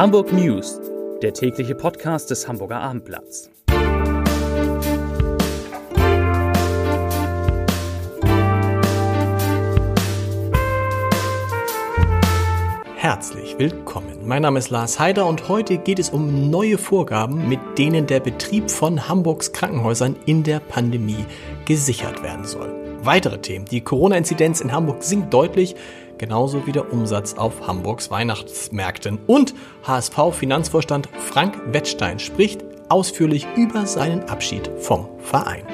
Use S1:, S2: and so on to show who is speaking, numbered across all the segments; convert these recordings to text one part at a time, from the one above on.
S1: Hamburg News, der tägliche Podcast des Hamburger Abendblatts.
S2: Herzlich willkommen. Mein Name ist Lars Heider und heute geht es um neue Vorgaben, mit denen der Betrieb von Hamburgs Krankenhäusern in der Pandemie gesichert werden soll. Weitere Themen. Die Corona-Inzidenz in Hamburg sinkt deutlich genauso wie der Umsatz auf Hamburgs Weihnachtsmärkten. Und HSV-Finanzvorstand Frank Wettstein spricht ausführlich über seinen Abschied vom Verein.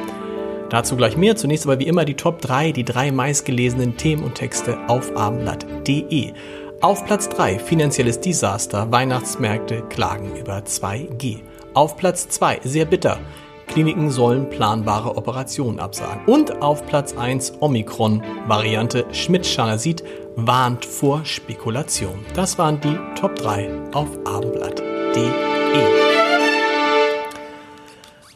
S2: Dazu gleich mehr. Zunächst aber wie immer die Top 3, die drei meistgelesenen Themen und Texte auf abendblatt.de. Auf Platz 3 finanzielles Desaster, Weihnachtsmärkte klagen über 2G. Auf Platz 2 sehr bitter, Kliniken sollen planbare Operationen absagen. Und auf Platz 1 Omikron-Variante Schmidt-Schanasit warnt vor Spekulation. Das waren die Top 3 auf abendblatt.de.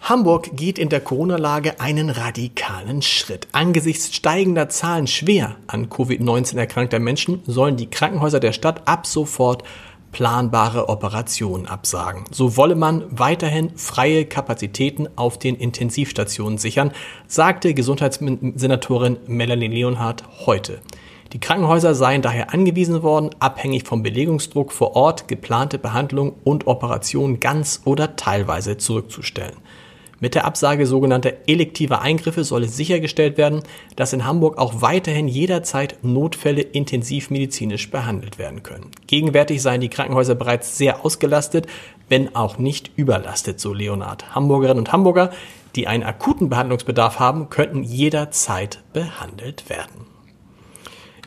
S2: Hamburg geht in der Corona-Lage einen radikalen Schritt. Angesichts steigender Zahlen schwer an Covid-19 erkrankter Menschen sollen die Krankenhäuser der Stadt ab sofort planbare Operationen absagen. So wolle man weiterhin freie Kapazitäten auf den Intensivstationen sichern, sagte Gesundheitssenatorin Melanie Leonhardt heute. Die Krankenhäuser seien daher angewiesen worden, abhängig vom Belegungsdruck vor Ort geplante Behandlungen und Operationen ganz oder teilweise zurückzustellen. Mit der Absage sogenannter elektiver Eingriffe solle sichergestellt werden, dass in Hamburg auch weiterhin jederzeit Notfälle intensivmedizinisch behandelt werden können. Gegenwärtig seien die Krankenhäuser bereits sehr ausgelastet, wenn auch nicht überlastet, so Leonard. Hamburgerinnen und Hamburger, die einen akuten Behandlungsbedarf haben, könnten jederzeit behandelt werden.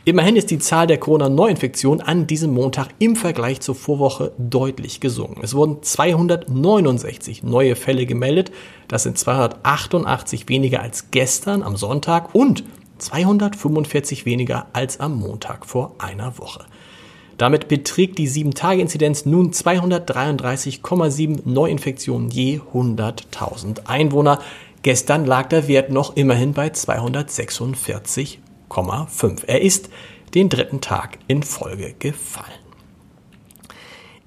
S2: Immerhin ist die Zahl der Corona-Neuinfektionen an diesem Montag im Vergleich zur Vorwoche deutlich gesunken. Es wurden 269 neue Fälle gemeldet. Das sind 288 weniger als gestern am Sonntag und 245 weniger als am Montag vor einer Woche. Damit beträgt die 7-Tage-Inzidenz nun 233,7 Neuinfektionen je 100.000 Einwohner. Gestern lag der Wert noch immerhin bei 246 er ist den dritten Tag in Folge gefallen.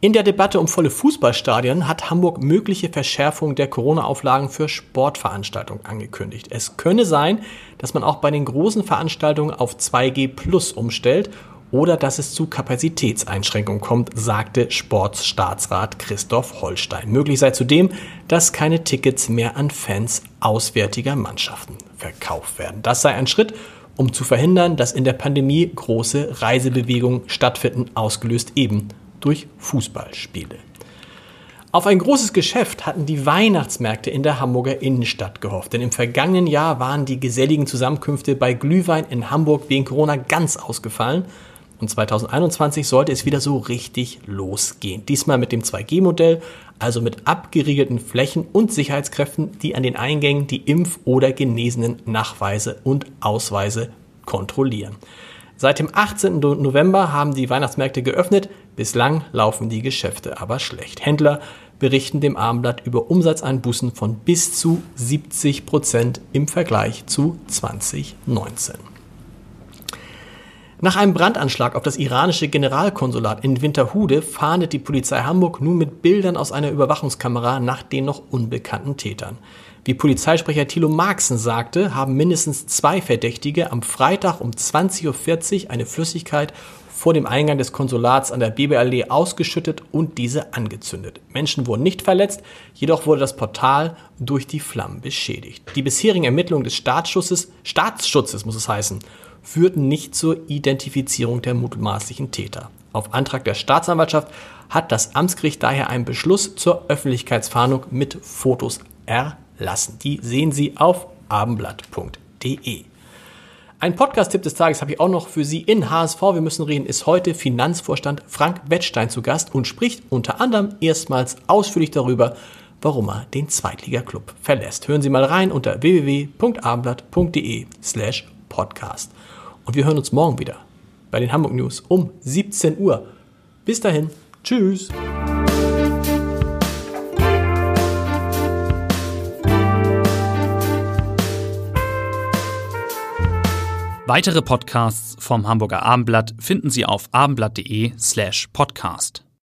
S2: In der Debatte um volle Fußballstadien hat Hamburg mögliche Verschärfung der Corona-Auflagen für Sportveranstaltungen angekündigt. Es könne sein, dass man auch bei den großen Veranstaltungen auf 2G Plus umstellt oder dass es zu Kapazitätseinschränkungen kommt, sagte Sportstaatsrat Christoph Holstein. Möglich sei zudem, dass keine Tickets mehr an Fans auswärtiger Mannschaften verkauft werden. Das sei ein Schritt, um zu verhindern, dass in der Pandemie große Reisebewegungen stattfinden, ausgelöst eben durch Fußballspiele. Auf ein großes Geschäft hatten die Weihnachtsmärkte in der Hamburger Innenstadt gehofft, denn im vergangenen Jahr waren die geselligen Zusammenkünfte bei Glühwein in Hamburg wegen Corona ganz ausgefallen und 2021 sollte es wieder so richtig losgehen. Diesmal mit dem 2G-Modell, also mit abgeriegelten Flächen und Sicherheitskräften, die an den Eingängen die Impf- oder genesenen Nachweise und Ausweise kontrollieren. Seit dem 18. November haben die Weihnachtsmärkte geöffnet. Bislang laufen die Geschäfte aber schlecht. Händler berichten dem Abendblatt über Umsatzeinbußen von bis zu 70 Prozent im Vergleich zu 2019. Nach einem Brandanschlag auf das iranische Generalkonsulat in Winterhude fahndet die Polizei Hamburg nun mit Bildern aus einer Überwachungskamera nach den noch unbekannten Tätern. Wie Polizeisprecher Thilo Marxen sagte, haben mindestens zwei Verdächtige am Freitag um 20.40 Uhr eine Flüssigkeit vor dem Eingang des Konsulats an der Babyallee ausgeschüttet und diese angezündet. Menschen wurden nicht verletzt, jedoch wurde das Portal durch die Flammen beschädigt. Die bisherigen Ermittlungen des Staatsschutzes, Staatsschutzes muss es heißen, führten nicht zur Identifizierung der mutmaßlichen Täter. Auf Antrag der Staatsanwaltschaft hat das Amtsgericht daher einen Beschluss zur Öffentlichkeitsfahndung mit Fotos erlassen. Die sehen Sie auf abendblatt.de. Ein Podcast-Tipp des Tages habe ich auch noch für Sie in HSV. Wir müssen reden, ist heute Finanzvorstand Frank Wettstein zu Gast und spricht unter anderem erstmals ausführlich darüber, warum er den Zweitliga-Club verlässt. Hören Sie mal rein unter www.abendblatt.de slash podcast. Und wir hören uns morgen wieder bei den Hamburg News um 17 Uhr. Bis dahin, tschüss.
S1: Weitere Podcasts vom Hamburger Abendblatt finden Sie auf abendblatt.de slash podcast.